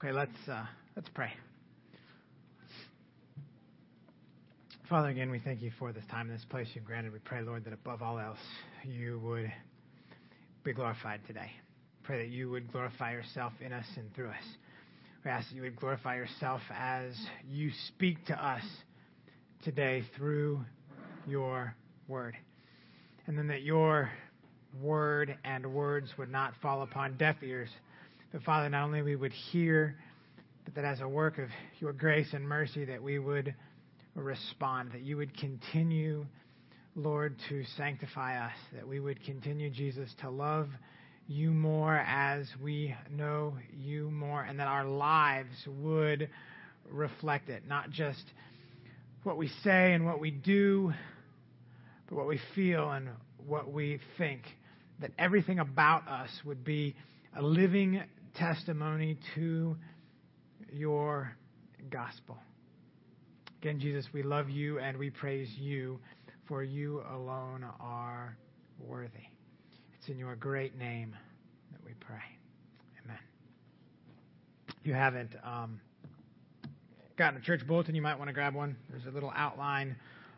Okay, let's uh, let's pray. Father, again, we thank you for this time and this place you've granted. We pray, Lord, that above all else, you would be glorified today. Pray that you would glorify yourself in us and through us. We ask that you would glorify yourself as you speak to us today through your word. And then that your word and words would not fall upon deaf ears. But Father, not only we would hear, but that as a work of your grace and mercy, that we would respond, that you would continue, Lord, to sanctify us, that we would continue, Jesus, to love you more as we know you more, and that our lives would reflect it, not just what we say and what we do, but what we feel and what we think. That everything about us would be a living testimony to your gospel. Again, Jesus, we love you and we praise you, for you alone are worthy. It's in your great name that we pray. Amen. If you haven't um, gotten a church bulletin, you might want to grab one. There's a little outline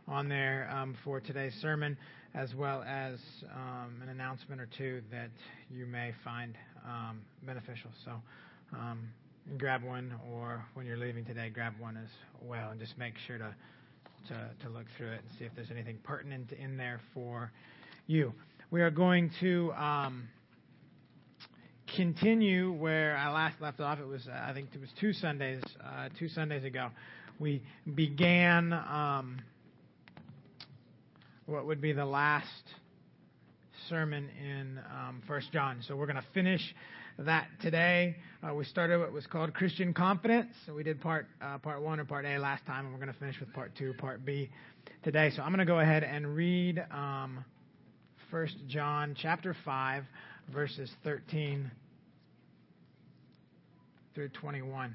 on there um, for today's sermon, as well as um, an announcement or two that you may find um, beneficial. So um, grab one, or when you're leaving today, grab one as well, and just make sure to look through it and see if there's anything pertinent in there for you. We are going to continue where I last left off. It was, uh, I think, it was two Sundays, uh, two Sundays ago. We began what would be the last sermon in um, First John. So we're going to finish that today. Uh, we started what was called Christian confidence. So we did part uh, part one or part A last time, and we're going to finish with part two, part B today. So I'm going to go ahead and read um, First John chapter five, verses 13 through 21.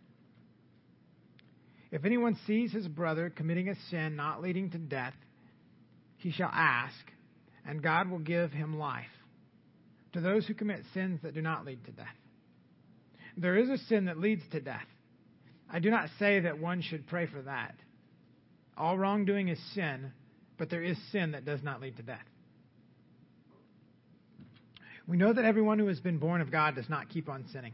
If anyone sees his brother committing a sin not leading to death, he shall ask, and God will give him life to those who commit sins that do not lead to death. There is a sin that leads to death. I do not say that one should pray for that. All wrongdoing is sin, but there is sin that does not lead to death. We know that everyone who has been born of God does not keep on sinning.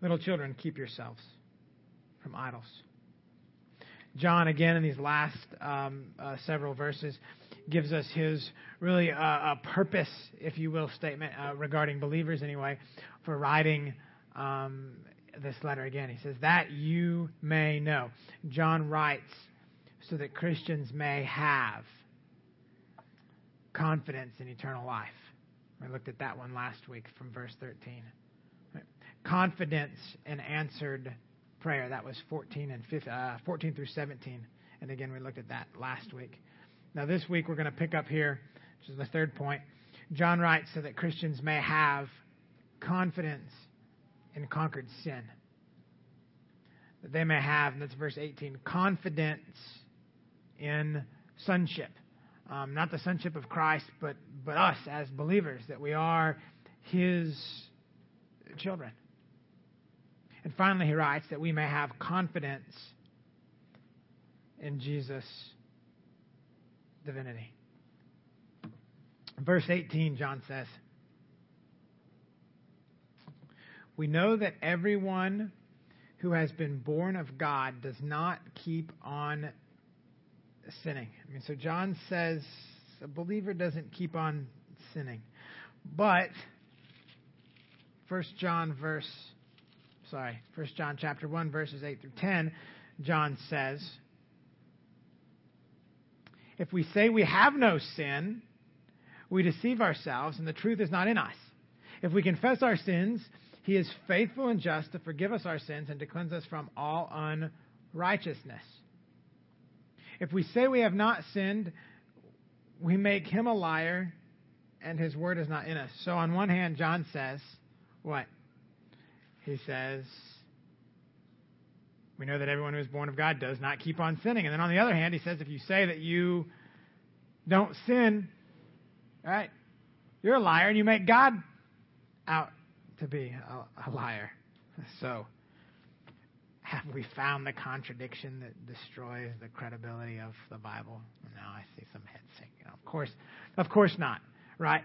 Little children, keep yourselves from idols. John, again, in these last um, uh, several verses, gives us his really uh, a purpose, if you will, statement uh, regarding believers, anyway, for writing um, this letter again. He says, That you may know. John writes so that Christians may have confidence in eternal life. We looked at that one last week from verse 13. Confidence in answered prayer. That was 14 and 15, uh, 14 through 17. And again, we looked at that last week. Now, this week we're going to pick up here, which is the third point. John writes so that Christians may have confidence in conquered sin. That they may have, and that's verse 18, confidence in sonship. Um, not the sonship of Christ, but, but us as believers, that we are his children. And finally, he writes that we may have confidence in Jesus' divinity. Verse 18, John says, We know that everyone who has been born of God does not keep on sinning. I mean, so John says a believer doesn't keep on sinning. But First John verse sorry, First John chapter 1 verses 8 through 10, John says, if we say we have no sin, we deceive ourselves and the truth is not in us. If we confess our sins, he is faithful and just to forgive us our sins and to cleanse us from all unrighteousness. If we say we have not sinned, we make him a liar and his word is not in us. So, on one hand, John says, what? He says, we know that everyone who is born of God does not keep on sinning. And then on the other hand, he says, if you say that you don't sin, right, you're a liar and you make God out to be a, a liar. So, have we found the contradiction that destroys the credibility of the Bible? Now I see some heads shaking. Of course, of course not. Right?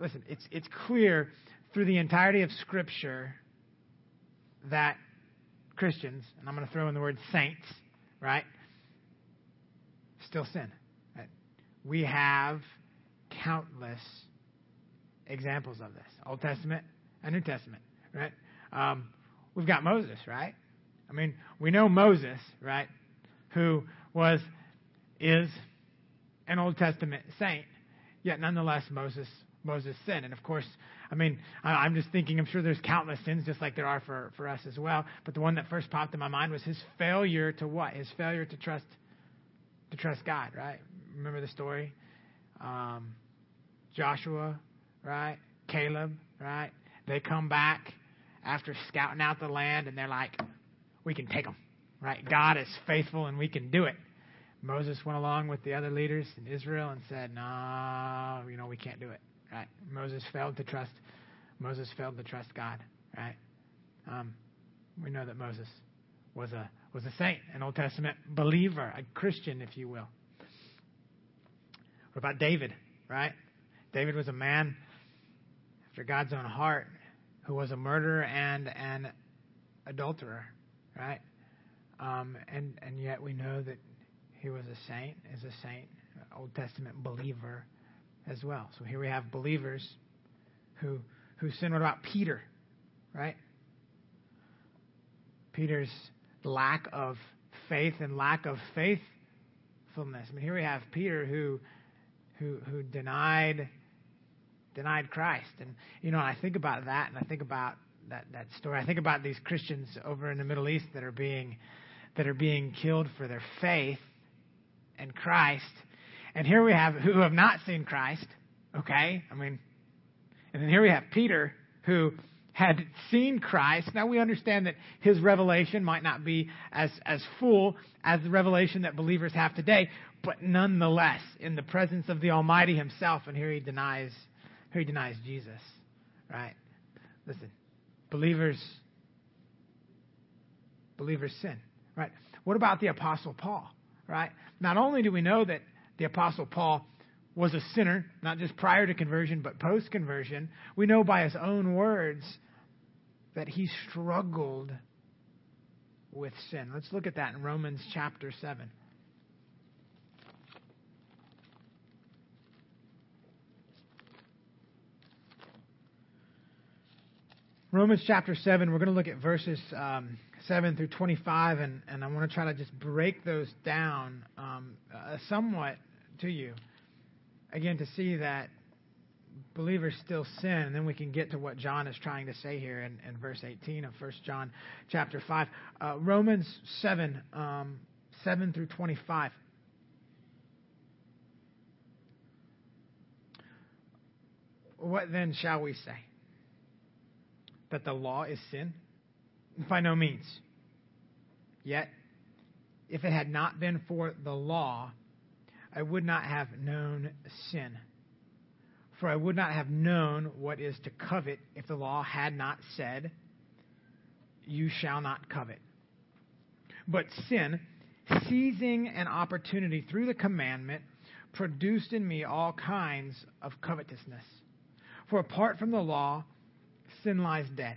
Listen, it's it's clear through the entirety of Scripture that Christians, and I'm going to throw in the word saints, right, still sin. We have countless examples of this Old Testament and New Testament, right? Um, we've got Moses, right? I mean, we know Moses, right, who was, is an Old Testament saint, yet nonetheless Moses Moses sinned. And of course, I mean, I'm just thinking, I'm sure there's countless sins just like there are for, for us as well. But the one that first popped in my mind was his failure to what? His failure to trust to trust God, right? Remember the story? Um, Joshua, right? Caleb, right? They come back after scouting out the land and they're like, we can take them, right? God is faithful and we can do it. Moses went along with the other leaders in Israel and said, no, you know, we can't do it. Right? Moses failed to trust. Moses failed to trust God. Right? Um, we know that Moses was a was a saint, an Old Testament believer, a Christian, if you will. What about David? Right? David was a man after God's own heart who was a murderer and an adulterer. Right? Um, and and yet we know that he was a saint, is a saint, Old Testament believer as well. So here we have believers who who sin. What about Peter? Right? Peter's lack of faith and lack of faithfulness. I mean, here we have Peter who who who denied denied Christ. And you know, I think about that and I think about that, that story. I think about these Christians over in the Middle East that are being that are being killed for their faith in Christ and here we have who have not seen Christ, okay? I mean, and then here we have Peter who had seen Christ. Now we understand that his revelation might not be as, as full as the revelation that believers have today, but nonetheless, in the presence of the Almighty himself, and here he denies, here he denies Jesus, right? Listen, believers, believers sin, right? What about the Apostle Paul, right? Not only do we know that the Apostle Paul was a sinner, not just prior to conversion, but post conversion, we know by his own words that he struggled with sin. Let's look at that in Romans chapter 7. Romans chapter 7, we're going to look at verses um, 7 through 25, and, and I want to try to just break those down um, uh, somewhat to you. Again, to see that believers still sin, and then we can get to what John is trying to say here in, in verse 18 of 1 John chapter 5. Uh, Romans 7, um, 7 through 25. What then shall we say? That the law is sin? By no means. Yet, if it had not been for the law, I would not have known sin. For I would not have known what is to covet if the law had not said, You shall not covet. But sin, seizing an opportunity through the commandment, produced in me all kinds of covetousness. For apart from the law, sin lies dead.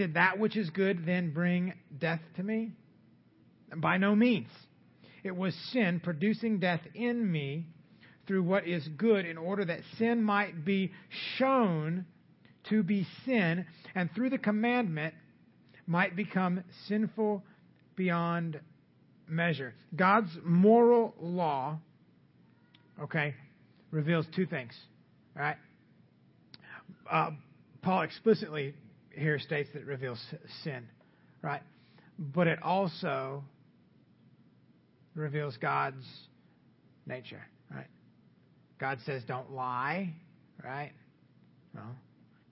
Did that which is good then bring death to me? By no means. It was sin producing death in me through what is good in order that sin might be shown to be sin, and through the commandment might become sinful beyond measure. God's moral law, okay, reveals two things. right? Uh, Paul explicitly here states that it reveals sin, right? But it also reveals God's nature, right? God says, don't lie, right? Well,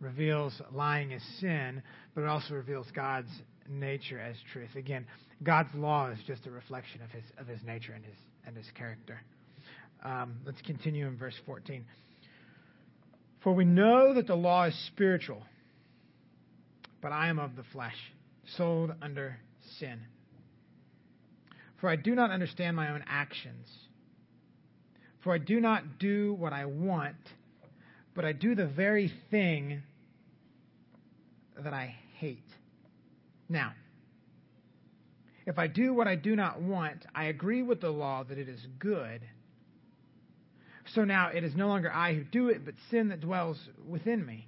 reveals lying as sin, but it also reveals God's nature as truth. Again, God's law is just a reflection of his of his nature and his and his character. Um, let's continue in verse 14. For we know that the law is spiritual, but I am of the flesh, sold under sin. For I do not understand my own actions. For I do not do what I want, but I do the very thing that I hate. Now, if I do what I do not want, I agree with the law that it is good. So now it is no longer I who do it, but sin that dwells within me.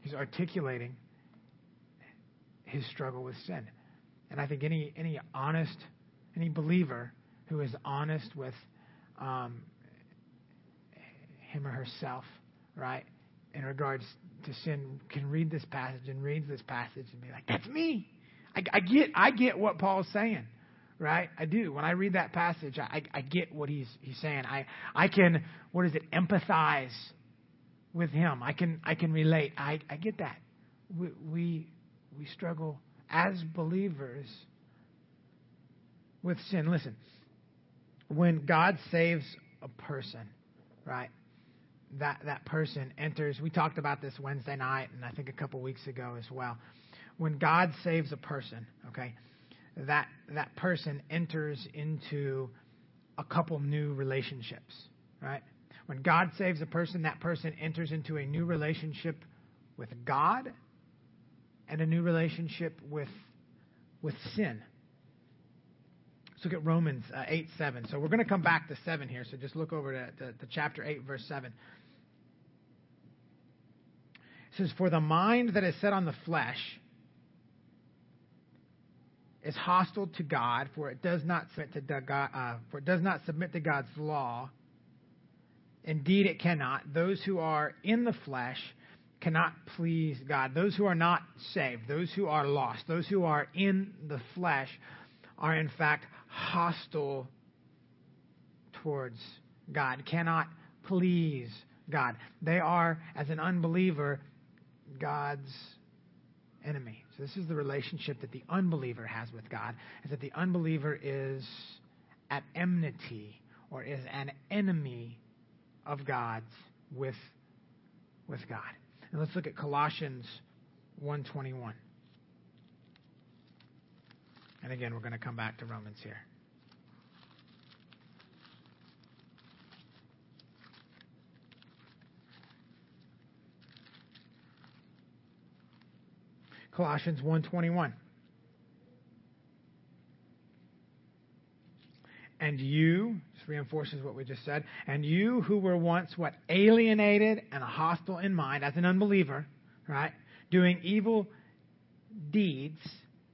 he's articulating his struggle with sin, and I think any any honest any believer who is honest with um, him or herself, right, in regards to sin, can read this passage and reads this passage and be like, "That's me." I, I get I get what Paul's saying right? I do. When I read that passage, I, I get what he's he's saying. I I can what is it? Empathize with him. I can I can relate. I I get that. We we we struggle as believers with sin. Listen, when God saves a person, right? That that person enters. We talked about this Wednesday night, and I think a couple weeks ago as well. When God saves a person, okay, that that person enters into a couple new relationships, right? When God saves a person, that person enters into a new relationship with God and a new relationship with with sin. Let's look at Romans uh, 8 7. So we're going to come back to 7 here. So just look over to, to, to chapter 8, verse 7. It says, For the mind that is set on the flesh is hostile to God, for it does not submit to God, uh, for it does not submit to God's law. Indeed, it cannot. Those who are in the flesh cannot please God. Those who are not saved, those who are lost, those who are in the flesh, are in fact hostile towards God. Cannot please God. They are, as an unbeliever, God's enemy. So this is the relationship that the unbeliever has with God, is that the unbeliever is at enmity or is an enemy of God's with, with God. And let's look at Colossians 121. And again, we're going to come back to Romans here. Colossians 1:21. And you, this reinforces what we just said, and you who were once what? Alienated and hostile in mind as an unbeliever, right? Doing evil deeds,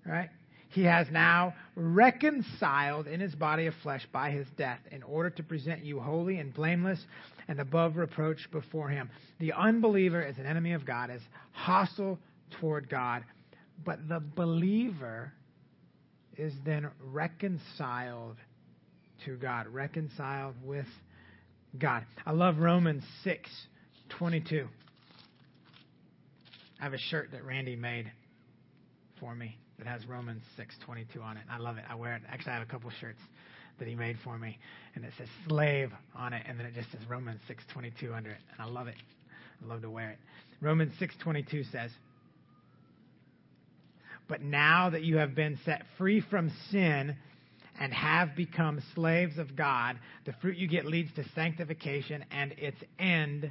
right? He has now reconciled in his body of flesh by his death in order to present you holy and blameless and above reproach before him. The unbeliever is an enemy of God, is hostile toward God, but the believer is then reconciled to God, reconciled with God. I love Romans 6 22. I have a shirt that Randy made for me that has Romans 6:22 on it. I love it. I wear it. Actually, I have a couple shirts that he made for me, and it says slave on it, and then it just says Romans 6:22 under it, and I love it. I love to wear it. Romans 6:22 says, "But now that you have been set free from sin and have become slaves of God, the fruit you get leads to sanctification and its end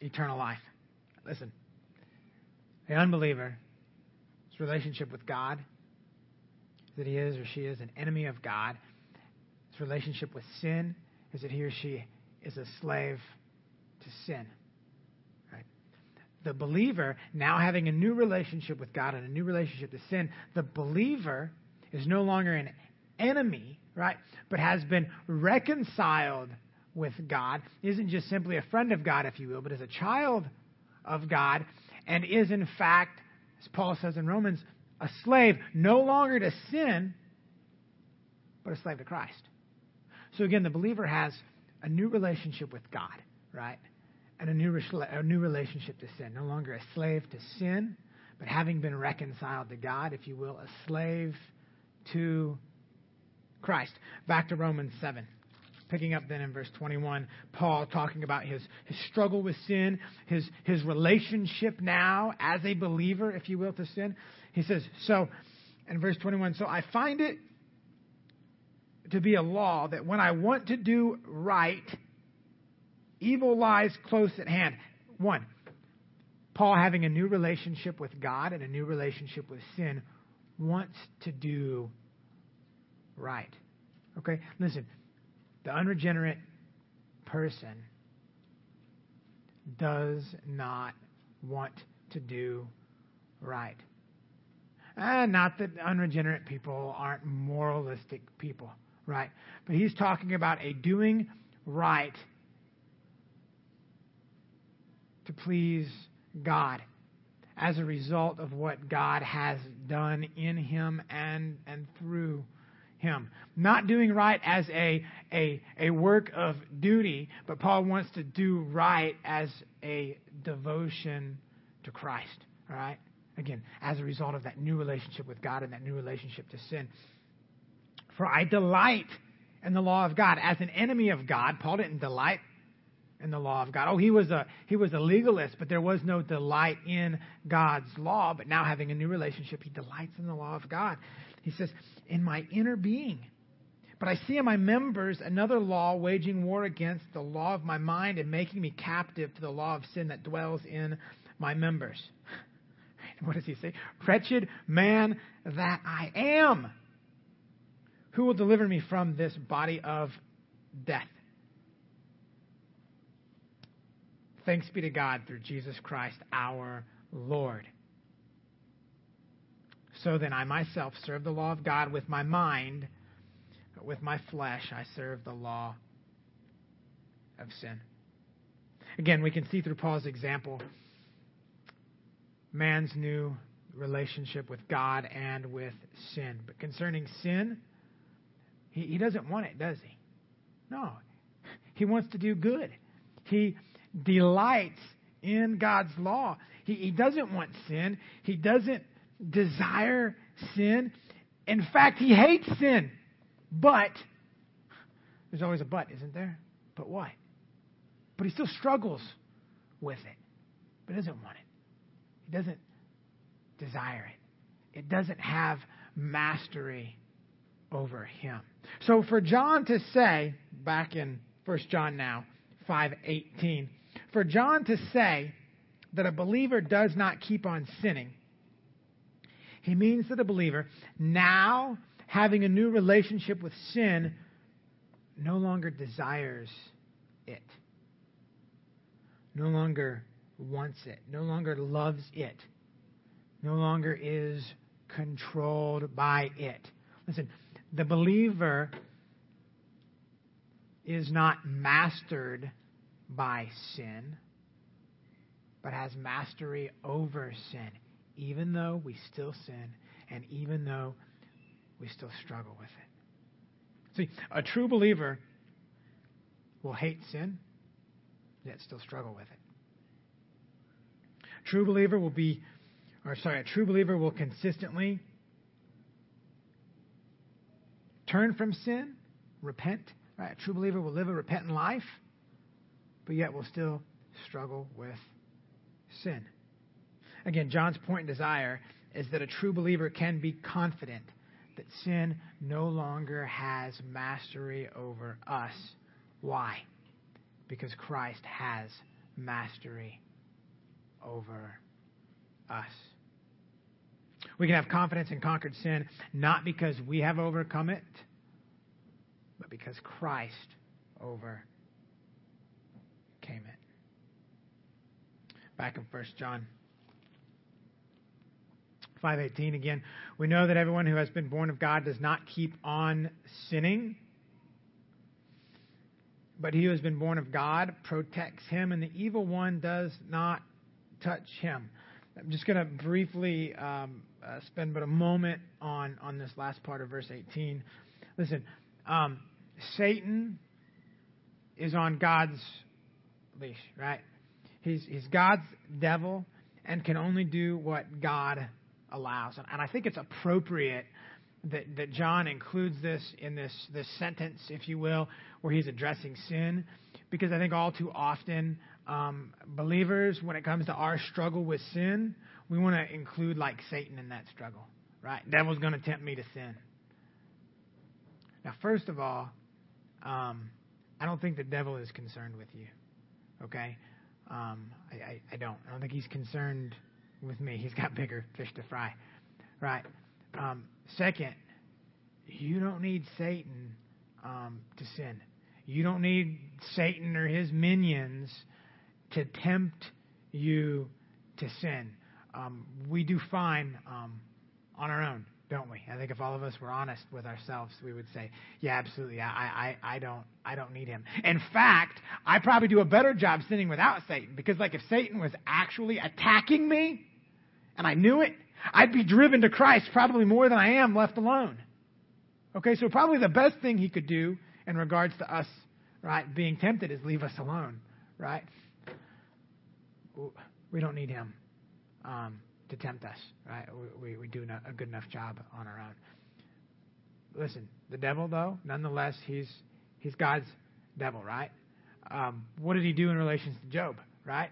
eternal life." Listen. The unbeliever his relationship with God, is that he is or she is an enemy of God. His relationship with sin is that he or she is a slave to sin. The believer, now having a new relationship with God and a new relationship to sin, the believer is no longer an enemy, right? But has been reconciled with God, isn't just simply a friend of God, if you will, but is a child of God, and is in fact as Paul says in Romans, a slave no longer to sin, but a slave to Christ. So again, the believer has a new relationship with God, right? And a new, a new relationship to sin. No longer a slave to sin, but having been reconciled to God, if you will, a slave to Christ. Back to Romans 7. Picking up then in verse 21, Paul talking about his, his struggle with sin, his, his relationship now as a believer, if you will, to sin. He says, So, in verse 21, so I find it to be a law that when I want to do right, evil lies close at hand. One, Paul, having a new relationship with God and a new relationship with sin, wants to do right. Okay? Listen, the unregenerate person does not want to do right. And not that unregenerate people aren't moralistic people, right? But he's talking about a doing right to please God as a result of what God has done in him and, and through him. Not doing right as a, a, a work of duty, but Paul wants to do right as a devotion to Christ. All right? Again, as a result of that new relationship with God and that new relationship to sin. For I delight in the law of God. As an enemy of God, Paul didn't delight in the law of God. Oh, he was a he was a legalist, but there was no delight in God's law. But now having a new relationship, he delights in the law of God. He says, in my inner being. But I see in my members another law waging war against the law of my mind and making me captive to the law of sin that dwells in my members. What does he say? Wretched man that I am. Who will deliver me from this body of death? Thanks be to God through Jesus Christ our Lord. So then I myself serve the law of God with my mind, but with my flesh I serve the law of sin. Again, we can see through Paul's example man's new relationship with God and with sin. But concerning sin, he, he doesn't want it, does he? No. He wants to do good. He delights in God's law. He, he doesn't want sin. He doesn't desire sin. In fact, he hates sin. But, there's always a but, isn't there? But what? But he still struggles with it. But doesn't want it. He doesn't desire it. It doesn't have mastery over him. So for John to say, back in 1 John now, 5:18, for John to say that a believer does not keep on sinning he means that a believer, now having a new relationship with sin, no longer desires it, no longer wants it, no longer loves it, no longer is controlled by it. Listen, the believer is not mastered by sin, but has mastery over sin, even though we still sin and even though we still struggle with it. See, a true believer will hate sin, yet still struggle with it. A True believer will be, or sorry, a true believer will consistently turn from sin, repent. Right? A true believer will live a repentant life, but yet will still struggle with sin. Again, John's point and desire is that a true believer can be confident that sin no longer has mastery over us. Why? Because Christ has mastery over us. We can have confidence in conquered sin not because we have overcome it, but because Christ overcame it. Back in 1 John 5:18 again, we know that everyone who has been born of God does not keep on sinning. But he who has been born of God protects him, and the evil one does not touch him. I'm just going to briefly um, uh, spend but a moment on, on this last part of verse 18. Listen, um, Satan is on God's leash, right? He's, he's God's devil and can only do what God allows. And, and I think it's appropriate that, that John includes this in this, this sentence, if you will, where he's addressing sin, because I think all too often um, believers, when it comes to our struggle with sin, we want to include like Satan in that struggle, right? Devil's going to tempt me to sin. Now, first of all, um, I don't think the devil is concerned with you. Okay, um, I, I, I, don't. I don't think he's concerned with me. He's got bigger fish to fry, right? Um, second, you don't need Satan um, to sin. You don't need Satan or his minions to tempt you to sin. Um, we do fine um, on our own don't we? I think if all of us were honest with ourselves, we would say, "Yeah, absolutely. I, I, I don't, I don't need him." In fact, I probably do a better job sinning without Satan because, like, if Satan was actually attacking me, and I knew it, I'd be driven to Christ probably more than I am left alone. Okay, so probably the best thing he could do in regards to us, right, being tempted is leave us alone, right? We don't need him. Um, to tempt us, right? We, we, do a good enough job on our own. Listen, the devil, though, nonetheless, he's, he's God's devil, right? Um, what did he do in relation to Job, right?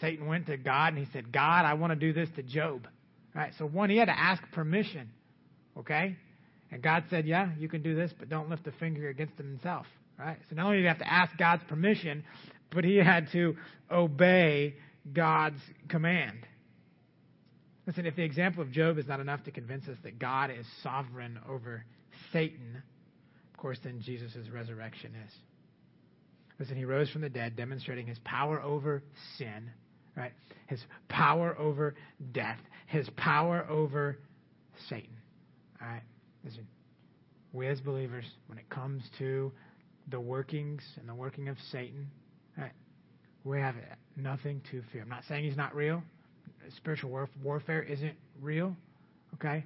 Satan went to God and he said, God, I want to do this to Job, right? So, one, he had to ask permission, okay? And God said, Yeah, you can do this, but don't lift a finger against him himself, right? So, not only did he have to ask God's permission, but he had to obey God's command. Listen, if the example of Job is not enough to convince us that God is sovereign over Satan, of course, then Jesus' resurrection is. Listen, he rose from the dead, demonstrating his power over sin, right? His power over death, his power over Satan. All right? Listen, we as believers, when it comes to the workings and the working of Satan, right, we have nothing to fear. I'm not saying he's not real spiritual war- warfare isn't real, okay?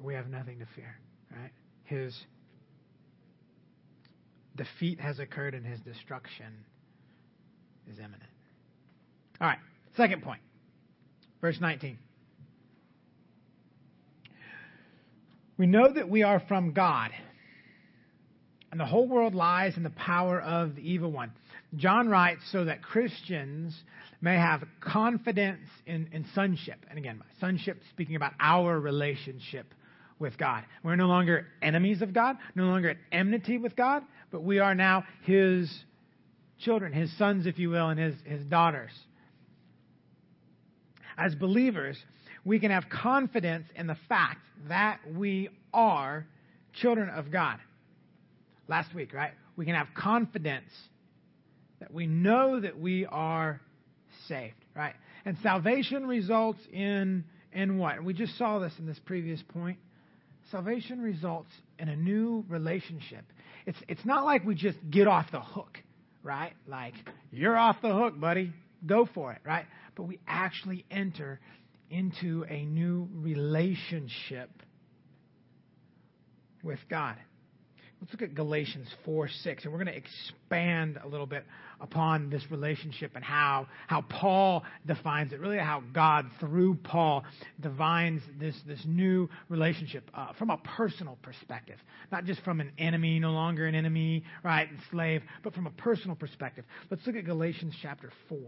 We have nothing to fear, right? His defeat has occurred and his destruction is imminent. All right, second point. Verse 19. We know that we are from God, and the whole world lies in the power of the evil one. John writes so that Christians may have confidence in, in sonship. And again, sonship speaking about our relationship with God. We're no longer enemies of God, no longer at enmity with God, but we are now His children, His sons, if you will, and His, his daughters. As believers, we can have confidence in the fact that we are children of God. Last week, right? We can have confidence that we know that we are saved, right? And salvation results in in what? We just saw this in this previous point. Salvation results in a new relationship. It's it's not like we just get off the hook, right? Like you're off the hook, buddy. Go for it, right? But we actually enter into a new relationship with God. Let's look at Galatians 4 6, and we're going to expand a little bit upon this relationship and how, how Paul defines it, really how God, through Paul, defines this, this new relationship uh, from a personal perspective. Not just from an enemy, no longer an enemy, right, and slave, but from a personal perspective. Let's look at Galatians chapter 4.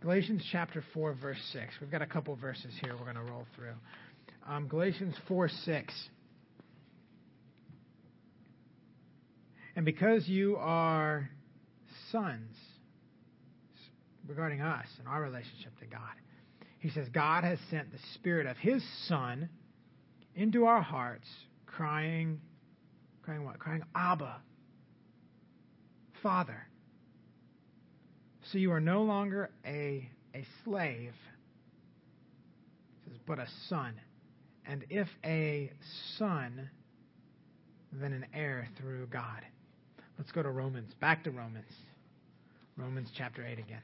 Galatians chapter 4, verse 6. We've got a couple verses here we're going to roll through. Um, Galatians 4, 6. And because you are sons, regarding us and our relationship to God, he says, God has sent the Spirit of His Son into our hearts, crying, crying what? Crying, Abba, Father. So you are no longer a, a slave, says, but a son. And if a son, then an heir through God. Let's go to Romans. Back to Romans. Romans chapter 8 again.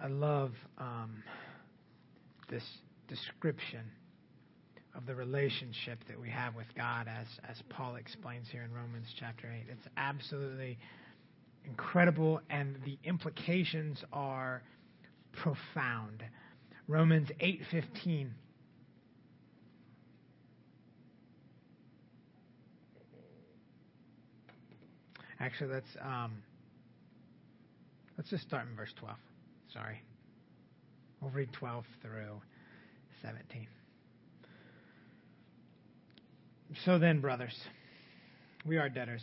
I love um, this description of the relationship that we have with God, as, as Paul explains here in Romans chapter 8. It's absolutely incredible, and the implications are profound. Romans 8:15 Actually, let's um, let's just start in verse 12. Sorry. We'll read 12 through 17. So then, brothers, we are debtors,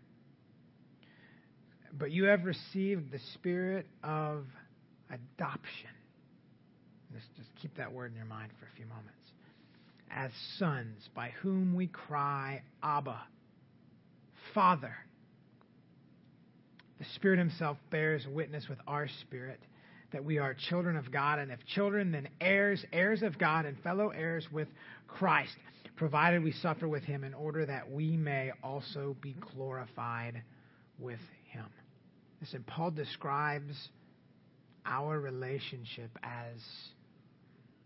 but you have received the spirit of adoption. Just, just keep that word in your mind for a few moments. As sons, by whom we cry, Abba, Father. The Spirit Himself bears witness with our spirit that we are children of God, and if children, then heirs, heirs of God, and fellow heirs with Christ, provided we suffer with Him in order that we may also be glorified with Him. Listen, Paul describes our relationship as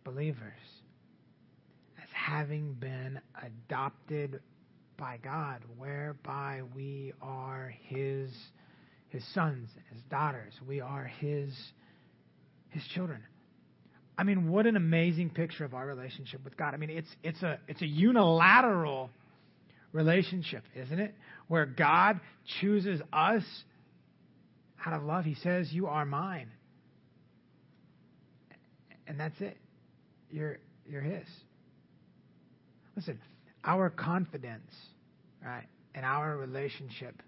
believers, as having been adopted by God, whereby we are his his sons, and his daughters. We are his his children. I mean, what an amazing picture of our relationship with God. I mean, it's it's a it's a unilateral relationship, isn't it? Where God chooses us out of love, he says, You are mine. And that's it. You're, you're his. Listen, our confidence, right, and our relationship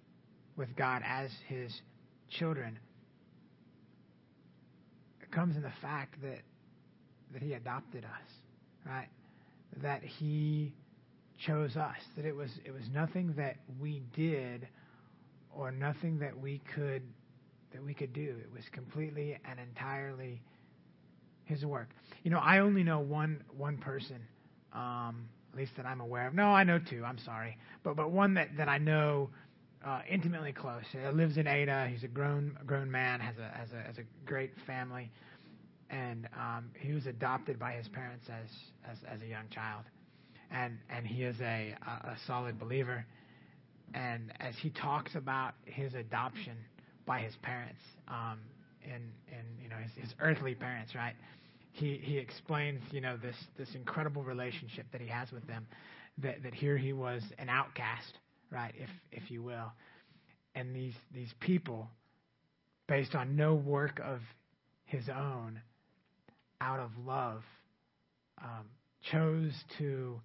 with God as his children comes in the fact that that he adopted us, right? That he chose us. That it was it was nothing that we did or nothing that we could that we could do. It was completely and entirely His work. You know, I only know one one person, um, at least that I'm aware of. No, I know two. I'm sorry, but but one that that I know uh, intimately close. He lives in Ada. He's a grown grown man. has a has a has a great family, and um, he was adopted by his parents as as as a young child. and and he is a a solid believer. And as he talks about his adoption by his parents, um, and and you know his, his earthly parents, right? He he explains you know this this incredible relationship that he has with them, that that here he was an outcast, right? If if you will, and these these people, based on no work of his own, out of love, um, chose to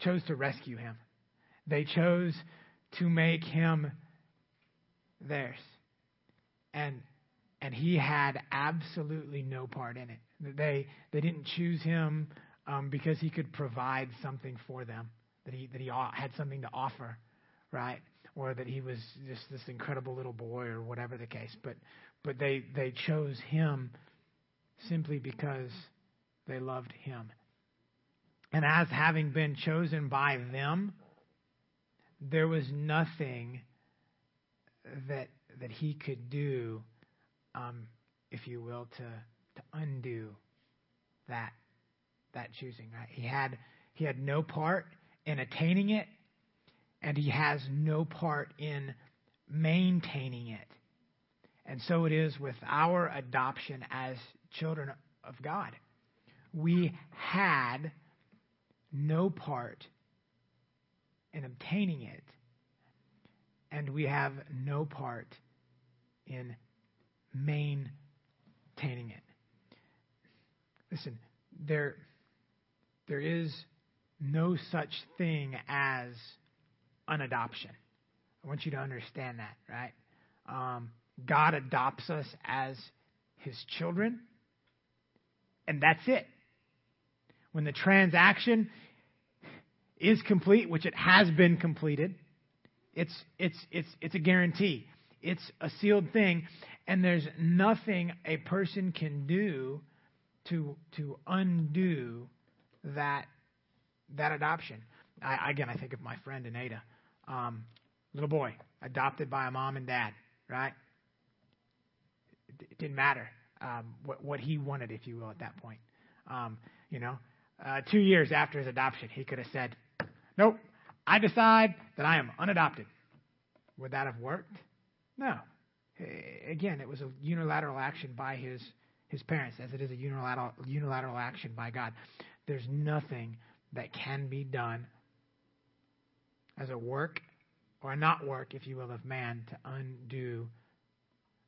chose to rescue him. They chose to make him theirs. And and he had absolutely no part in it. They they didn't choose him um, because he could provide something for them, that he that he had something to offer, right? Or that he was just this incredible little boy, or whatever the case. But but they they chose him simply because they loved him. And as having been chosen by them, there was nothing that that he could do, um, if you will, to to undo that that choosing. He had he had no part in attaining it, and he has no part in maintaining it. And so it is with our adoption as children of God. We had no part in obtaining it, and we have no part in maintaining it. Listen, there, there is no such thing as an adoption. I want you to understand that, right? Um, God adopts us as his children, and that's it. When the transaction is complete, which it has been completed, it's, it's, it's, it's a guarantee. It's a sealed thing, and there's nothing a person can do to, to undo that, that adoption. I, again, I think of my friend Aneda, um, little boy, adopted by a mom and dad, right? It didn't matter um, what, what he wanted, if you will, at that point. Um, you know, uh, two years after his adoption, he could have said, Nope, I decide that I am unadopted. Would that have worked? No. Again, it was a unilateral action by his, his parents, as it is a unilateral, unilateral action by God. There's nothing that can be done as a work or a not work, if you will, of man to undo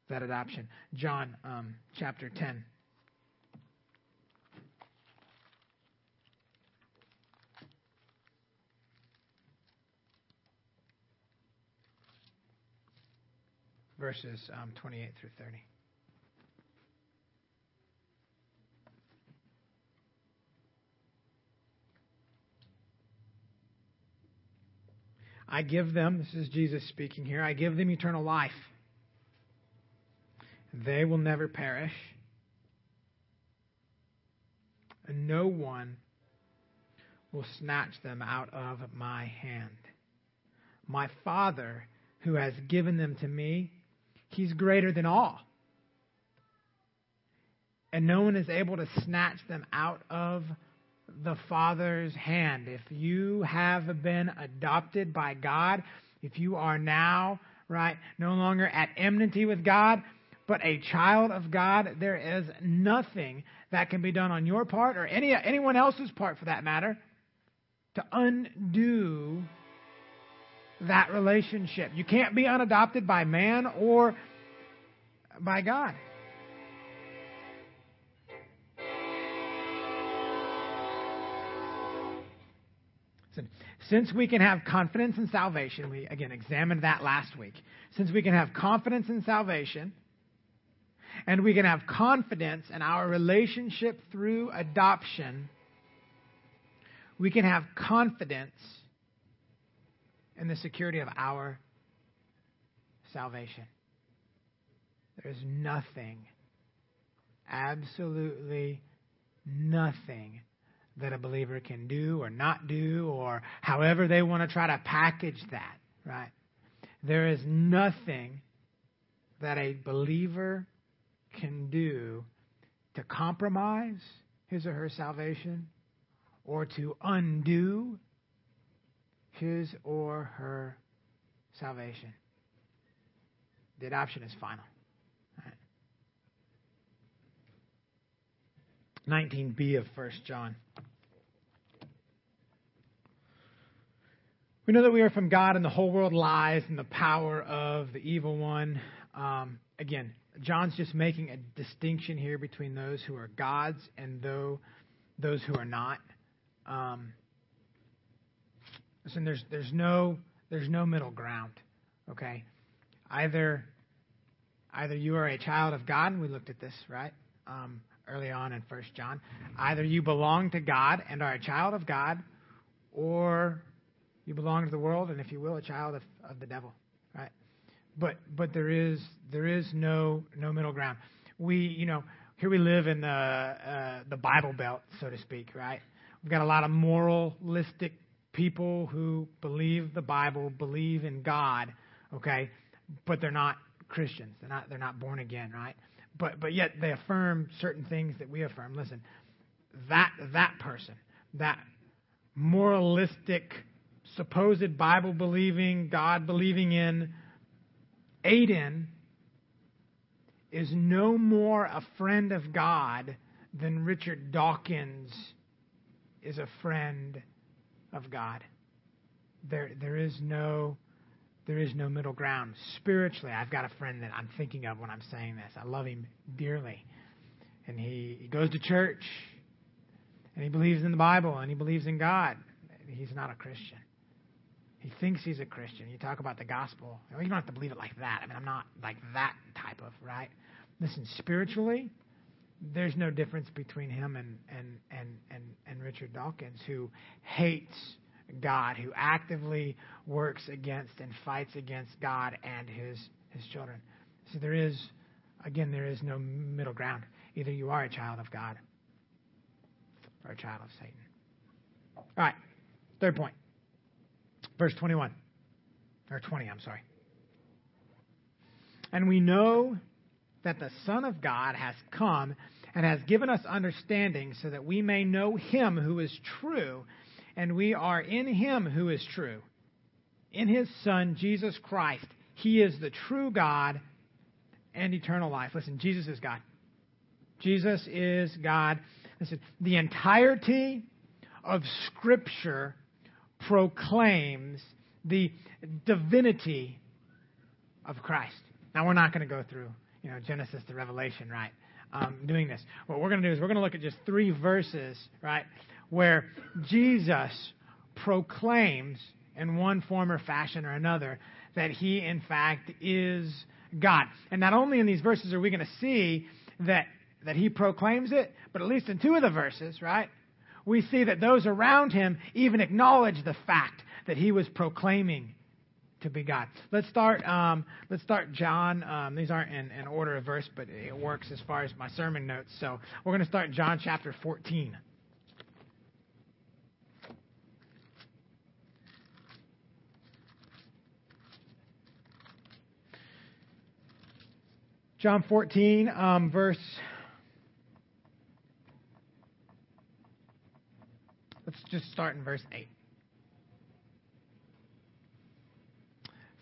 that adoption. John um, chapter 10. Verses um, 28 through 30. I give them, this is Jesus speaking here, I give them eternal life they will never perish, and no one will snatch them out of my hand. My Father, who has given them to me, he's greater than all. And no one is able to snatch them out of the Father's hand. If you have been adopted by God, if you are now, right, no longer at enmity with God, but a child of God, there is nothing that can be done on your part or any anyone else's part for that matter to undo that relationship. You can't be unadopted by man or by God. Since we can have confidence in salvation, we again examined that last week. Since we can have confidence in salvation, and we can have confidence in our relationship through adoption, we can have confidence in the security of our salvation. There's nothing, absolutely nothing that a believer can do or not do or however they want to try to package that, right? There is nothing that a believer can do to compromise his or her salvation or to undo his or her salvation. The adoption is final. 19b of 1 John. We know that we are from God and the whole world lies in the power of the evil one. Um, again, John's just making a distinction here between those who are God's and those who are not. Um, listen, there's, there's, no, there's no middle ground, okay? Either, either you are a child of God, and we looked at this, right? Um, early on in First John. Either you belong to God and are a child of God, or you belong to the world, and if you will, a child of, of the devil. Right? But but there is there is no no middle ground. We you know here we live in the uh, the Bible Belt, so to speak. Right? We've got a lot of moralistic people who believe the Bible, believe in God. Okay, but they're not Christians. They're not they're not born again. Right? But but yet they affirm certain things that we affirm. Listen, that that person, that moralistic supposed Bible believing, God believing in Aiden is no more a friend of God than Richard Dawkins is a friend of God. There, there is no, there is no middle ground. Spiritually, I've got a friend that I'm thinking of when I'm saying this. I love him dearly, and he, he goes to church, and he believes in the Bible, and he believes in God. He's not a Christian. He thinks he's a Christian. You talk about the gospel. You don't have to believe it like that. I mean, I'm not like that type of, right? Listen, spiritually, there's no difference between him and, and, and, and, and Richard Dawkins, who hates God, who actively works against and fights against God and his, his children. So there is, again, there is no middle ground. Either you are a child of God or a child of Satan. All right, third point. Verse 21. Or 20, I'm sorry. And we know that the Son of God has come and has given us understanding so that we may know him who is true, and we are in him who is true. In his Son, Jesus Christ. He is the true God and eternal life. Listen, Jesus is God. Jesus is God. Listen, the entirety of Scripture proclaims the divinity of Christ. Now, we're not going to go through, you know, Genesis to Revelation, right? Um, doing this. What we're going to do is we're going to look at just three verses, right, where Jesus proclaims in one form or fashion or another that he, in fact, is God. And not only in these verses are we going to see that, that he proclaims it, but at least in two of the verses, right, we see that those around him even acknowledge the fact that he was proclaiming to be God. Let's start. Um, let's start John. Um, these aren't in, in order of verse, but it works as far as my sermon notes. So we're going to start John chapter 14. John 14, um, verse Let's just start in verse 8.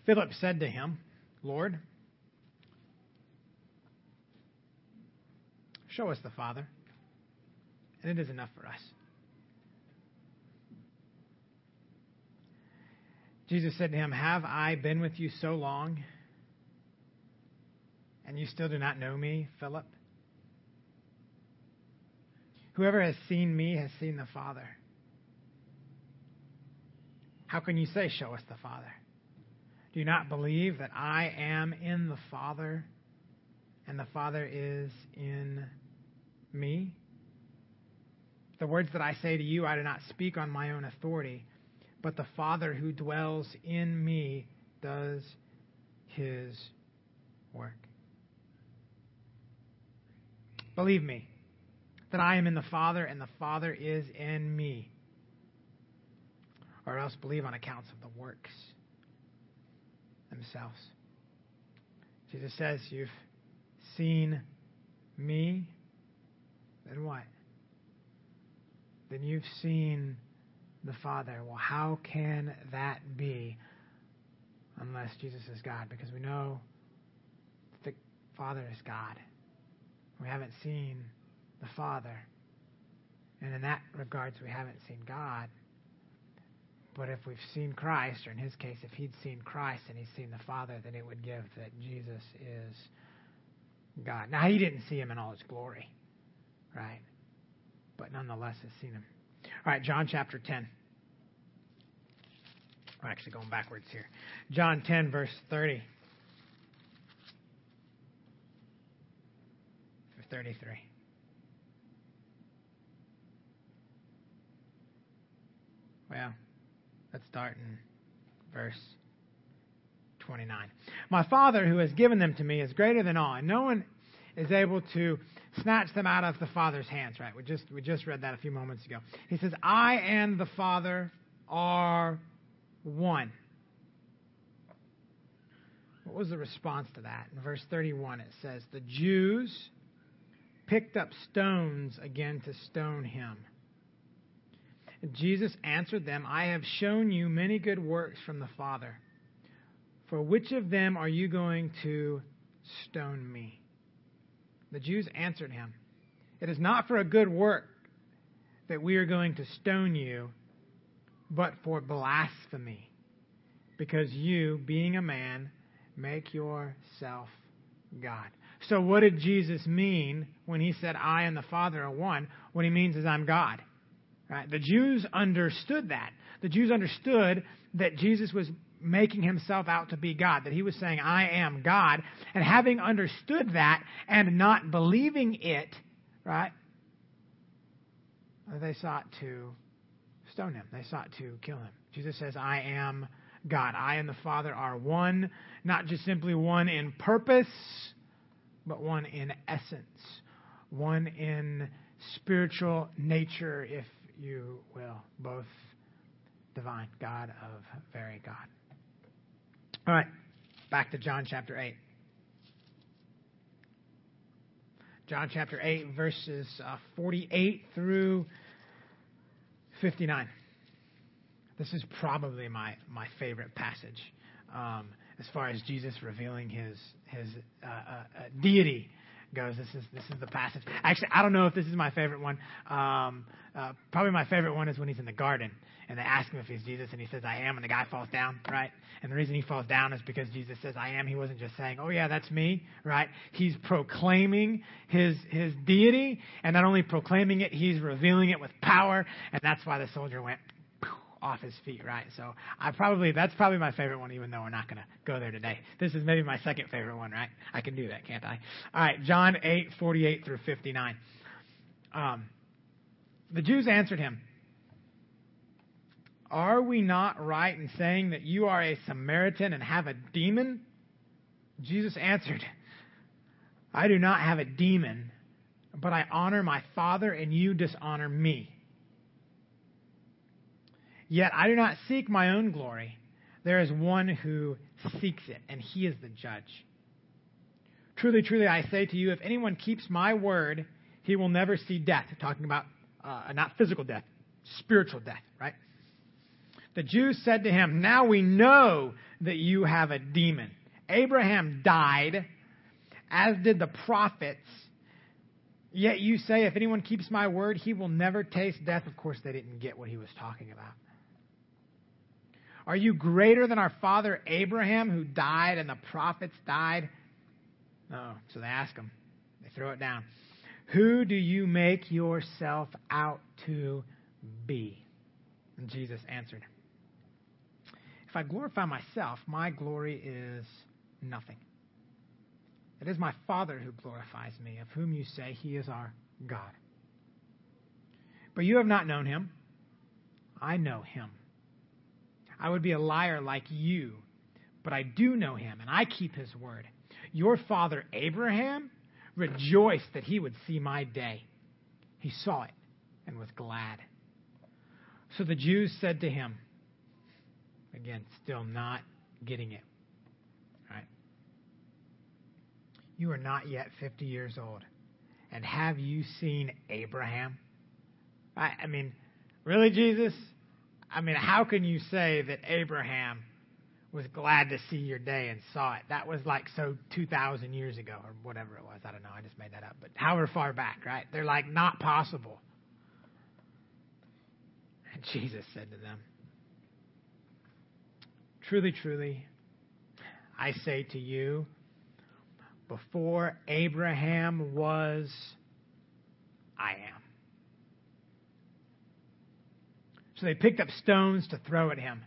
Philip said to him, Lord, show us the Father, and it is enough for us. Jesus said to him, Have I been with you so long, and you still do not know me, Philip? Whoever has seen me has seen the Father. How can you say, Show us the Father? Do you not believe that I am in the Father and the Father is in me? The words that I say to you, I do not speak on my own authority, but the Father who dwells in me does his work. Believe me that I am in the Father and the Father is in me or else believe on accounts of the works themselves. Jesus says, You've seen me, then what? then you've seen the Father. Well, how can that be unless Jesus is God? Because we know the Father is God. We haven't seen the Father. And in that regards, we haven't seen God. But if we've seen Christ, or in his case, if he'd seen Christ and he's seen the Father, then it would give that Jesus is God. Now, he didn't see him in all his glory, right? But nonetheless has seen him. All right, John chapter 10. I'm actually going backwards here. John 10, verse 30. 33. Well, let's start in verse 29. My Father who has given them to me is greater than all, and no one is able to snatch them out of the Father's hands, right? We just we just read that a few moments ago. He says, "I and the Father are one." What was the response to that? In verse 31 it says, "The Jews picked up stones again to stone him." Jesus answered them, I have shown you many good works from the Father. For which of them are you going to stone me? The Jews answered him, It is not for a good work that we are going to stone you, but for blasphemy, because you, being a man, make yourself God. So, what did Jesus mean when he said, I and the Father are one? What he means is, I'm God. Right? The Jews understood that. The Jews understood that Jesus was making himself out to be God, that he was saying, I am God. And having understood that and not believing it, right, they sought to stone him. They sought to kill him. Jesus says, I am God. I and the Father are one, not just simply one in purpose, but one in essence, one in spiritual nature, if you will, both divine, God of very God. All right, back to John chapter 8. John chapter 8, verses uh, 48 through 59. This is probably my, my favorite passage um, as far as Jesus revealing his, his uh, uh, uh deity goes. This is this is the passage. Actually, I don't know if this is my favorite one. Um, uh, probably my favorite one is when he's in the garden and they ask him if he's Jesus, and he says, "I am," and the guy falls down, right? And the reason he falls down is because Jesus says, "I am." He wasn't just saying, "Oh yeah, that's me," right? He's proclaiming his his deity, and not only proclaiming it, he's revealing it with power, and that's why the soldier went off his feet, right? So I probably that's probably my favorite one, even though we're not going to go there today. This is maybe my second favorite one, right? I can do that, can't I? All right, John eight forty eight through fifty nine. Um, the Jews answered him, "Are we not right in saying that you are a Samaritan and have a demon?" Jesus answered, "I do not have a demon, but I honor my Father, and you dishonor me." Yet I do not seek my own glory. There is one who seeks it, and he is the judge. Truly, truly, I say to you, if anyone keeps my word, he will never see death. Talking about uh, not physical death, spiritual death, right? The Jews said to him, Now we know that you have a demon. Abraham died, as did the prophets. Yet you say, If anyone keeps my word, he will never taste death. Of course, they didn't get what he was talking about. Are you greater than our father Abraham, who died and the prophets died? No. So they ask him. They throw it down. Who do you make yourself out to be? And Jesus answered, If I glorify myself, my glory is nothing. It is my Father who glorifies me, of whom you say he is our God. But you have not known him. I know him. I would be a liar like you, but I do know him, and I keep his word. Your father Abraham rejoiced that he would see my day. He saw it and was glad. So the Jews said to him, again, still not getting it. Right? You are not yet 50 years old. And have you seen Abraham? I, I mean, Really, Jesus? I mean, how can you say that Abraham was glad to see your day and saw it? That was like so 2,000 years ago or whatever it was. I don't know. I just made that up. But however far back, right? They're like, not possible. And Jesus said to them, Truly, truly, I say to you, before Abraham was, I am. So they picked up stones to throw at him.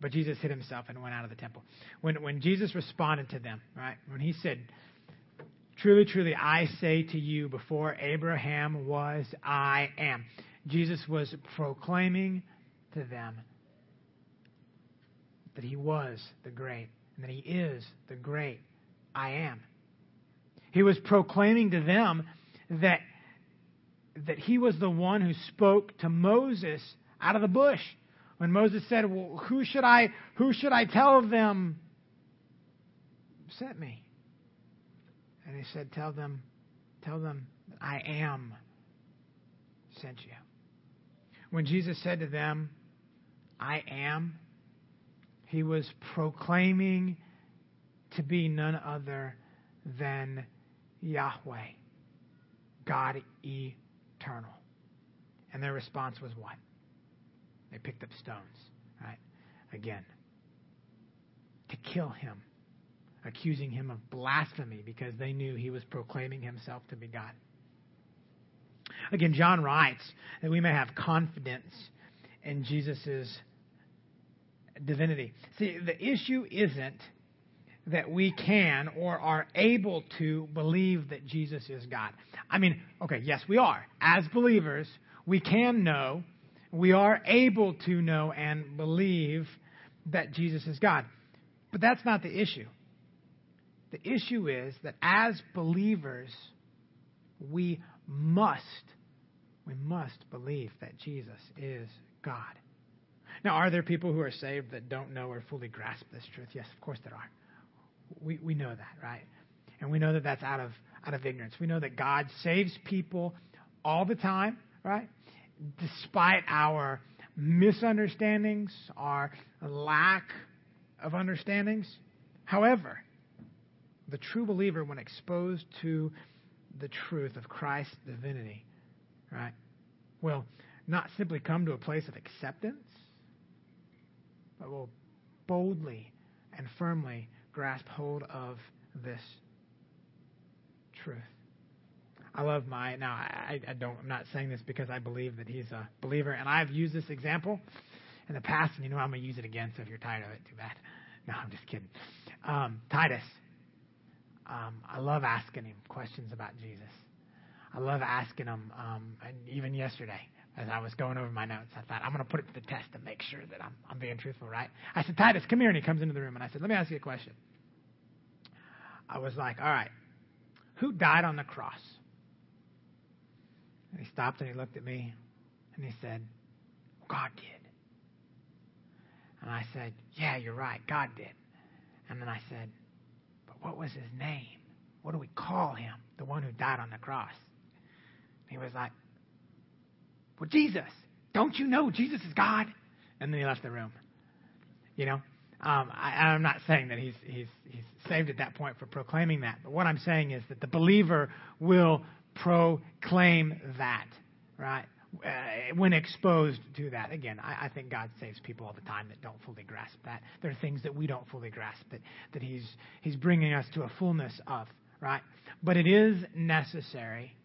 But Jesus hid himself and went out of the temple. When, when Jesus responded to them, right, when he said, Truly, truly, I say to you, before Abraham was, I am. Jesus was proclaiming to them that he was the great and that he is the great I am. He was proclaiming to them that, that he was the one who spoke to Moses out of the bush. When Moses said, well, who should I who should I tell them sent me? And he said, Tell them, tell them that I am sent you. When Jesus said to them, I am, he was proclaiming to be none other than Yahweh, God eternal. And their response was what? They picked up stones, right? Again, to kill him, accusing him of blasphemy because they knew he was proclaiming himself to be God. Again, John writes that we may have confidence in Jesus' divinity. See, the issue isn't that we can or are able to believe that Jesus is God. I mean, okay, yes, we are. As believers, we can know, we are able to know and believe that Jesus is God. But that's not the issue. The issue is that as believers, we must, we must believe that Jesus is God. Now, are there people who are saved that don't know or fully grasp this truth? Yes, of course there are. We, we know that, right? And we know that that's out of, out of ignorance. We know that God saves people all the time, right? Despite our misunderstandings, our lack of understandings. However, the true believer, when exposed to the truth of Christ's divinity, right, will not simply come to a place of acceptance, but will boldly and firmly grasp hold of this truth. I love my now. I, I don't. I'm not saying this because I believe that he's a believer, and I've used this example in the past, and you know I'm gonna use it again. So if you're tired of it, too bad. No, I'm just kidding. Um, Titus. Um, I love asking him questions about Jesus. I love asking him, um, and even yesterday, as I was going over my notes, I thought, I'm going to put it to the test to make sure that I'm, I'm being truthful, right? I said, Titus, come here. And he comes into the room, and I said, Let me ask you a question. I was like, All right, who died on the cross? And he stopped and he looked at me, and he said, God did. And I said, Yeah, you're right. God did. And then I said, But what was his name? What do we call him? The one who died on the cross. He was like, well, Jesus, don't you know Jesus is God? And then he left the room. You know, um, I, I'm not saying that he's, he's, he's saved at that point for proclaiming that, but what I'm saying is that the believer will proclaim that, right? Uh, when exposed to that. Again, I, I, think God saves people all the time that don't fully grasp that. There are things that we don't fully grasp that, that he's, he's bringing us to a fullness of, right? But it is necessary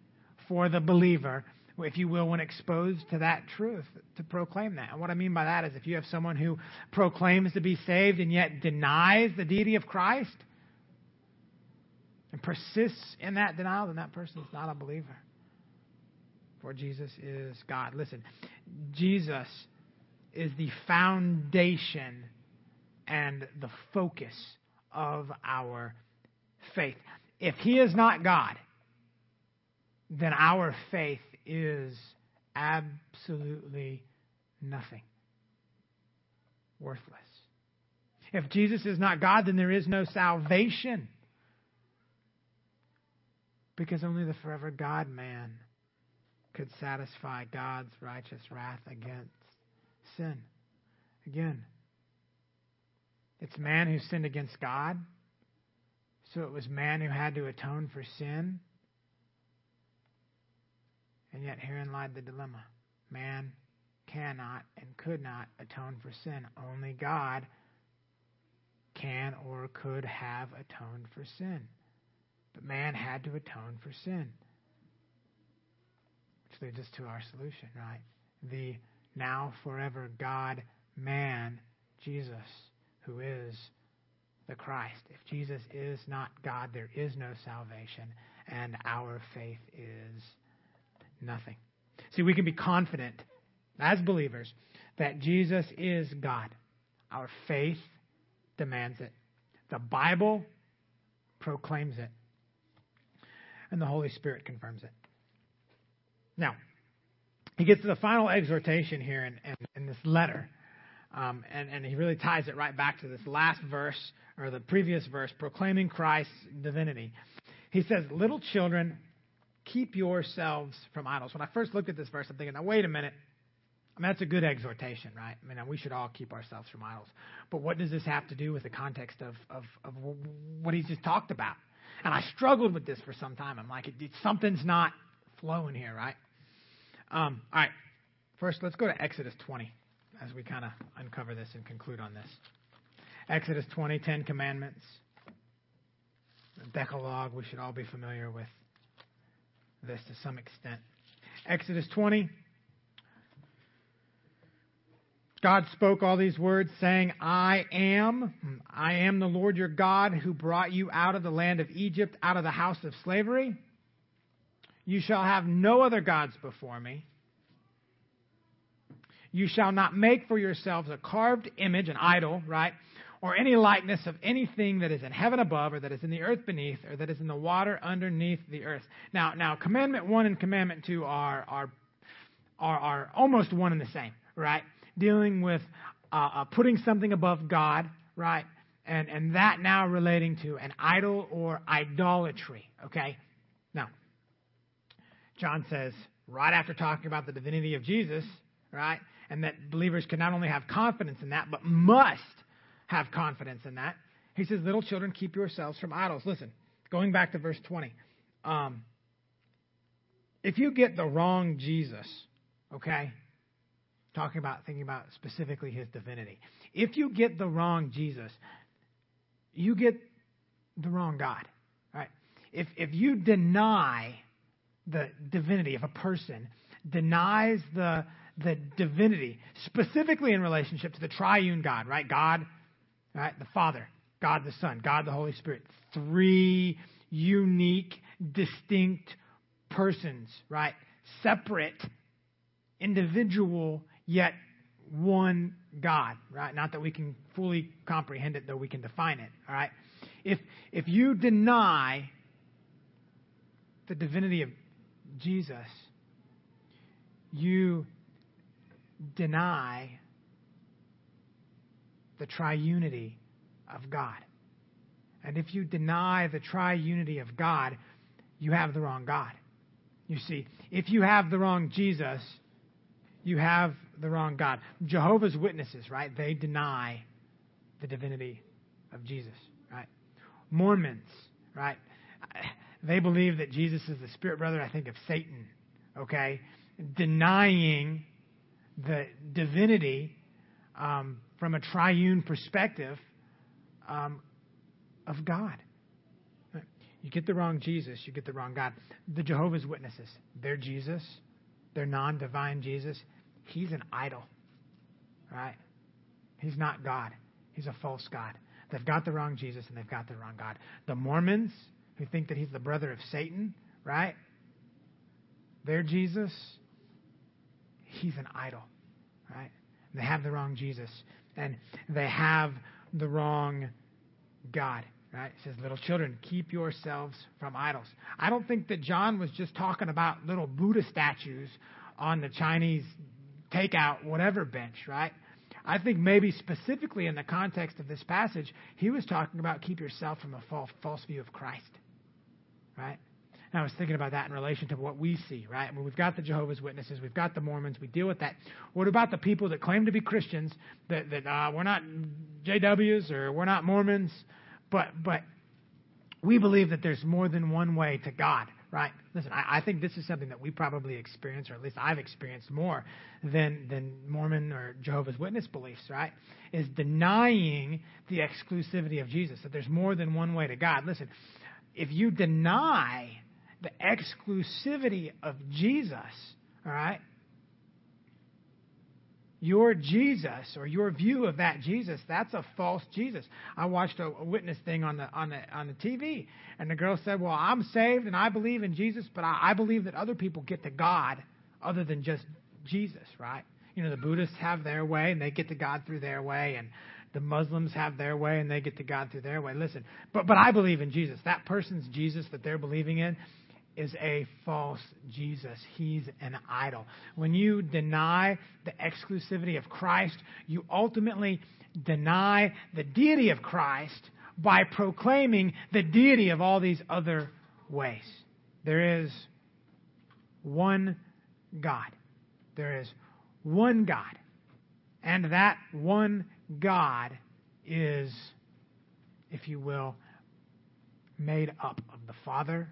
for the believer if you will, when exposed to that truth, to proclaim that. And what I mean by that is if you have someone who proclaims to be saved and yet denies the deity of Christ and persists in that denial, then that person is not a believer. For Jesus is God. Listen, Jesus is the foundation and the focus of our faith. If He is not God, then our faith is absolutely nothing. Worthless. If Jesus is not God, then there is no salvation. Because only the forever God man could satisfy God's righteous wrath against sin. Again, it's man who sinned against God, so it was man who had to atone for sin. And yet, herein lied the dilemma. Man cannot and could not atone for sin. Only God can or could have atoned for sin. But man had to atone for sin. Which leads us to our solution, right? The now forever God man, Jesus, who is the Christ. If Jesus is not God, there is no salvation, and our faith is nothing. See, we can be confident as believers that Jesus is God. Our faith demands it. The Bible proclaims it. And the Holy Spirit confirms it. Now, he gets to the final exhortation here in, in, in this letter. Um, and, and he really ties it right back to this last verse, or the previous verse, proclaiming Christ's divinity. He says, Little children, keep yourselves from idols. When I first looked at this verse, I'm thinking, now, wait a minute. I mean, that's a good exhortation, right? I mean, we should all keep ourselves from idols. But what does this have to do with the context of, of, of what he's just talked about? And I struggled with this for some time. I'm like, it, it, something's not flowing here, right? Um, all right. First, let's go to Exodus 20 as we kind of uncover this and conclude on this. Exodus 20, Ten Commandments, the Decalogue, we should all be familiar with this to some extent. Exodus 20, God spoke all these words, saying, I am, I am the Lord your God who brought you out of the land of Egypt, out of the house of slavery. You shall have no other gods before me. You shall not make for yourselves a carved image, an idol, right? Or any likeness of anything that is in heaven above, or that is in the earth beneath, or that is in the water underneath the earth. Now, now, commandment one and commandment two are are are, are almost one and the same, right? dealing with uh, uh, putting something above God, right? And, and that now relating to an idol or idolatry, okay? Now, John says, right after talking about the divinity of Jesus, right? And that believers can not only have confidence in that, but must have confidence in that. He says, Little children, keep yourselves from idols. Listen, going back to verse 20. Um, if you get the wrong Jesus, okay, talking about thinking about specifically his divinity. If you get the wrong Jesus, you get the wrong God. Right? If if you deny the divinity of a person, denies the the divinity, specifically in relationship to the triune God, right? God, right, the Father, God the Son, God the Holy Spirit. Three unique, distinct persons, right? Separate, individual yet one God, right? Not that we can fully comprehend it, though we can define it, all right? If, if you deny the divinity of Jesus, you deny the triunity of God. And if you deny the triunity of God, you have the wrong God. You see, if you have the wrong Jesus, you have the wrong God. Jehovah's Witnesses, right? They deny the divinity of Jesus, right? Mormons, right? They believe that Jesus is the spirit brother, I think, of Satan, okay? Denying the divinity um, from a triune perspective um, of God. You get the wrong Jesus, you get the wrong God. The Jehovah's Witnesses, their Jesus, their non divine Jesus, he's an idol, right? He's not God. He's a false God. They've got the wrong Jesus and they've got the wrong God. The Mormons, who think that he's the brother of Satan, right? Their Jesus, he's an idol, right? They have the wrong Jesus and they have the wrong God. Right? It says, little children, keep yourselves from idols. I don't think that John was just talking about little Buddha statues on the Chinese takeout whatever bench, right? I think maybe specifically in the context of this passage, he was talking about keep yourself from a false, false view of Christ, right? And I was thinking about that in relation to what we see, right? I mean, we've got the Jehovah's Witnesses, we've got the Mormons, we deal with that. What about the people that claim to be Christians, that, that uh, we're not JWs or we're not Mormons, but, but we believe that there's more than one way to God, right? Listen, I, I think this is something that we probably experience, or at least I've experienced more than, than Mormon or Jehovah's Witness beliefs, right? Is denying the exclusivity of Jesus, that there's more than one way to God. Listen, if you deny the exclusivity of Jesus, all right? Your Jesus or your view of that Jesus, that's a false Jesus. I watched a, a witness thing on the on the on the TV, and the girl said, "Well, I'm saved and I believe in Jesus, but I, I believe that other people get to God other than just Jesus, right? You know, the Buddhists have their way and they get to God through their way, and the Muslims have their way and they get to God through their way. Listen, but but I believe in Jesus. That person's Jesus that they're believing in is a false Jesus. He's an idol. When you deny the exclusivity of Christ, you ultimately deny the deity of Christ by proclaiming the deity of all these other ways. There is one God. There is one God. And that one God is, if you will, made up of the Father,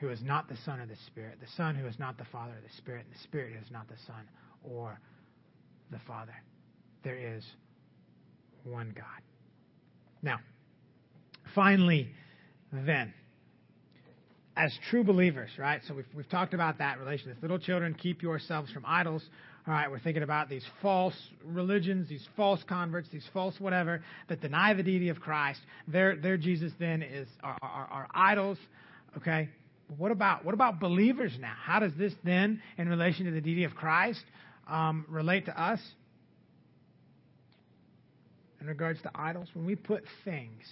who is not the Son of the Spirit, the Son who is not the Father of the Spirit, and the Spirit who is not the Son or the Father. There is one God. Now, finally, then, as true believers, right? So we've, we've talked about that relation. As little children, keep yourselves from idols. All right, we're thinking about these false religions, these false converts, these false whatever that deny the deity of Christ. Their their Jesus then is are, are idols. Okay, what about what about believers now? How does this then, in relation to the deity of Christ, um, relate to us? In regards to idols, when we put things,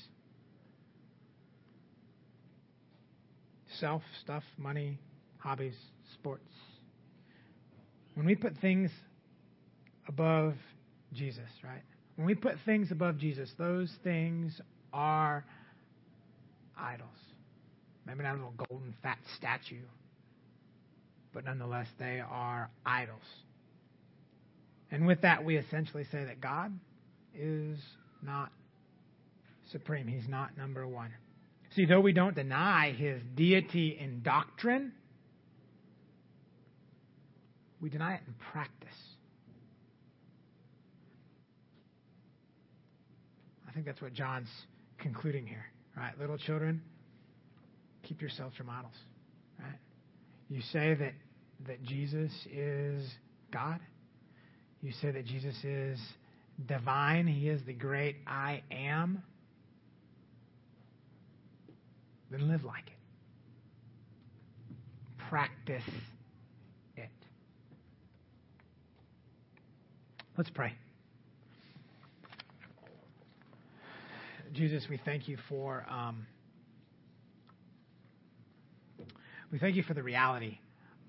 self, stuff, money, hobbies, sports, when we put things above Jesus, right? When we put things above Jesus, those things are idols. Maybe not a little golden fat statue, but nonetheless, they are idols. And with that, we essentially say that God is not supreme. He's not number one. See, though we don't deny his deity in doctrine, we deny it in practice. I think that's what John's concluding here. Right, little children, keep yourselves your models. Right? You say that that Jesus is God. You say that Jesus is divine. He is the great I am. Then live like it. Practice it. Let's pray. Jesus, we thank you for. Um, we thank you for the reality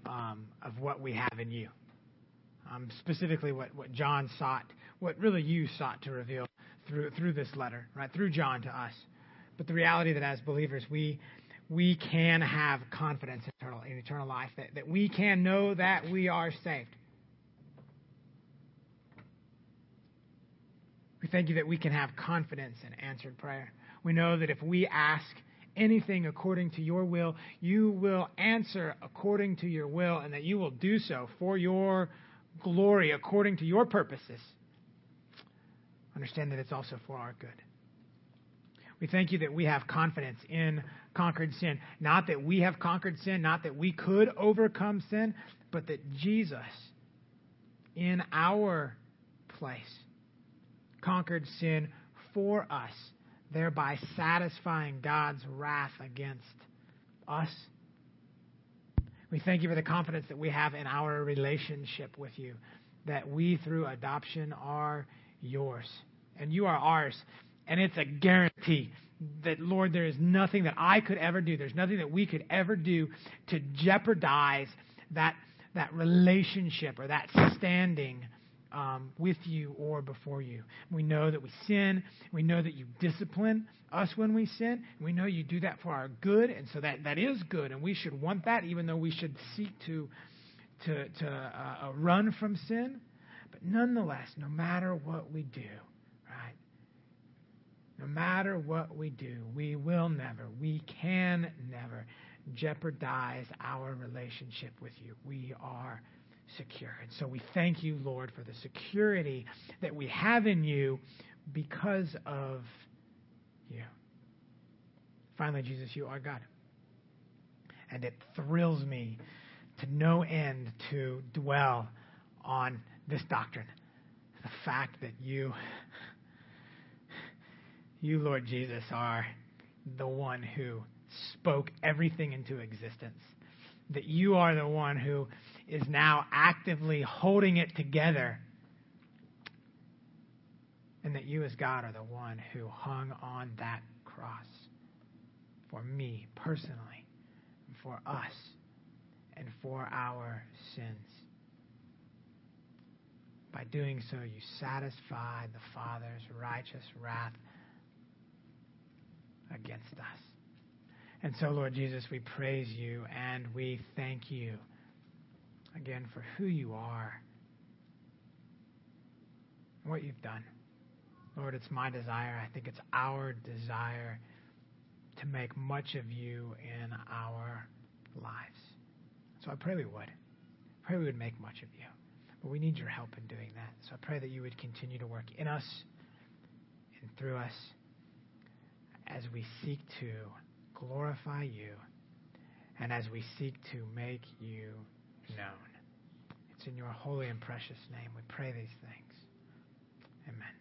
um, of what we have in you. Um, specifically, what, what John sought, what really you sought to reveal through, through this letter, right? Through John to us. But the reality that as believers, we, we can have confidence in eternal, in eternal life, that, that we can know that we are saved. We thank you that we can have confidence in answered prayer. We know that if we ask anything according to your will, you will answer according to your will, and that you will do so for your glory, according to your purposes. Understand that it's also for our good. We thank you that we have confidence in conquered sin. Not that we have conquered sin, not that we could overcome sin, but that Jesus, in our place, conquered sin for us thereby satisfying God's wrath against us. We thank you for the confidence that we have in our relationship with you, that we through adoption are yours, and you are ours. And it's a guarantee that, Lord, there is nothing that I could ever do, there's nothing that we could ever do to jeopardize that, that relationship or that standing um, with you or before you. We know that we sin. We know that you discipline us when we sin. We know you do that for our good, and so that, that is good, and we should want that, even though we should seek to, to, to uh, uh run from sin. But nonetheless, no matter what we do, right? No matter what we do, we will never, we can never jeopardize our relationship with you. We are secure. And so we thank you, Lord, for the security that we have in you because of you. Finally, Jesus, you are God. And it thrills me to no end to dwell on this doctrine. The fact that you, you, Lord Jesus, are the one who spoke everything into existence. That you are the one who is now actively holding it together. And that you, as God, are the one who hung on that cross for me personally, for us, and for our sins. By doing so, you satisfy the Father's righteous wrath against us. And so, Lord Jesus, we praise you and we thank you again for who you are and what you've done. Lord, it's my desire. I think it's our desire to make much of you in our lives. So I pray we would. I pray we would make much of you. But we need your help in doing that. So I pray that you would continue to work in us and through us as we seek to glorify you and as we seek to make you known. It's in your holy and precious name we pray these things. Amen.